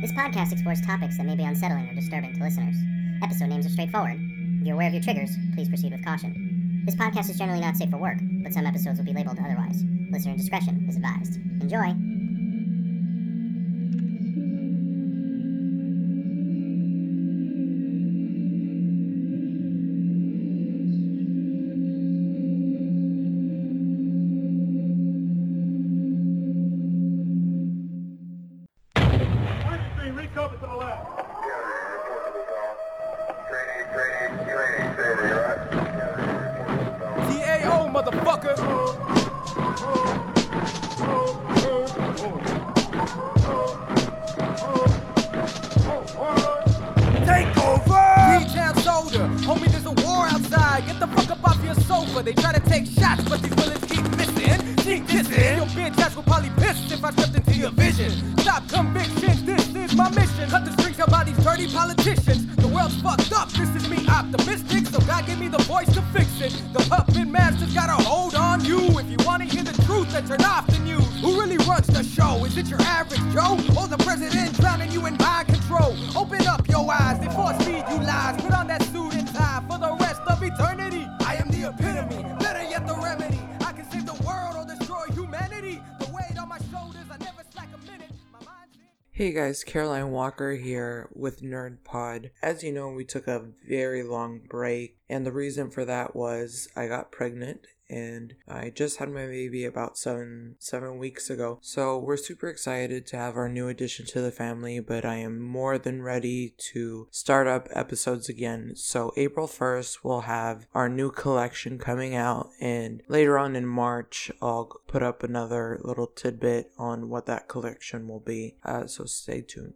This podcast explores topics that may be unsettling or disturbing to listeners. Episode names are straightforward. If you're aware of your triggers, please proceed with caution. This podcast is generally not safe for work, but some episodes will be labeled otherwise. Listener discretion is advised. Enjoy! Three, recover to the left. TAO, motherfucker. Take over! Retail soldier, homie, there's a war outside. Get the fuck up off your sofa. They try to take shots, but these bullets keep missing. Keep dissing. Your bitch ass will probably piss if I stepped into your vision. Stop convictions, this is my mission. Cut the strings out by these dirty politicians. The world's fucked up, this is me optimistic. So God gave me the voice to fix it. The puppet master's got a hold on you. If you wanna hear the truth, then turn off the news. Who really runs the show? Is it your average Joe? Or the president drowning you in mind control? Open Hey guys, Caroline Walker here with Nerd Pod. As you know, we took a very long break, and the reason for that was I got pregnant and I just had my baby about seven seven weeks ago. So we're super excited to have our new addition to the family, but I am more than ready to start up episodes again. So April 1st we'll have our new collection coming out and later on in March I'll put up another little tidbit on what that collection will be. Uh, so stay tuned.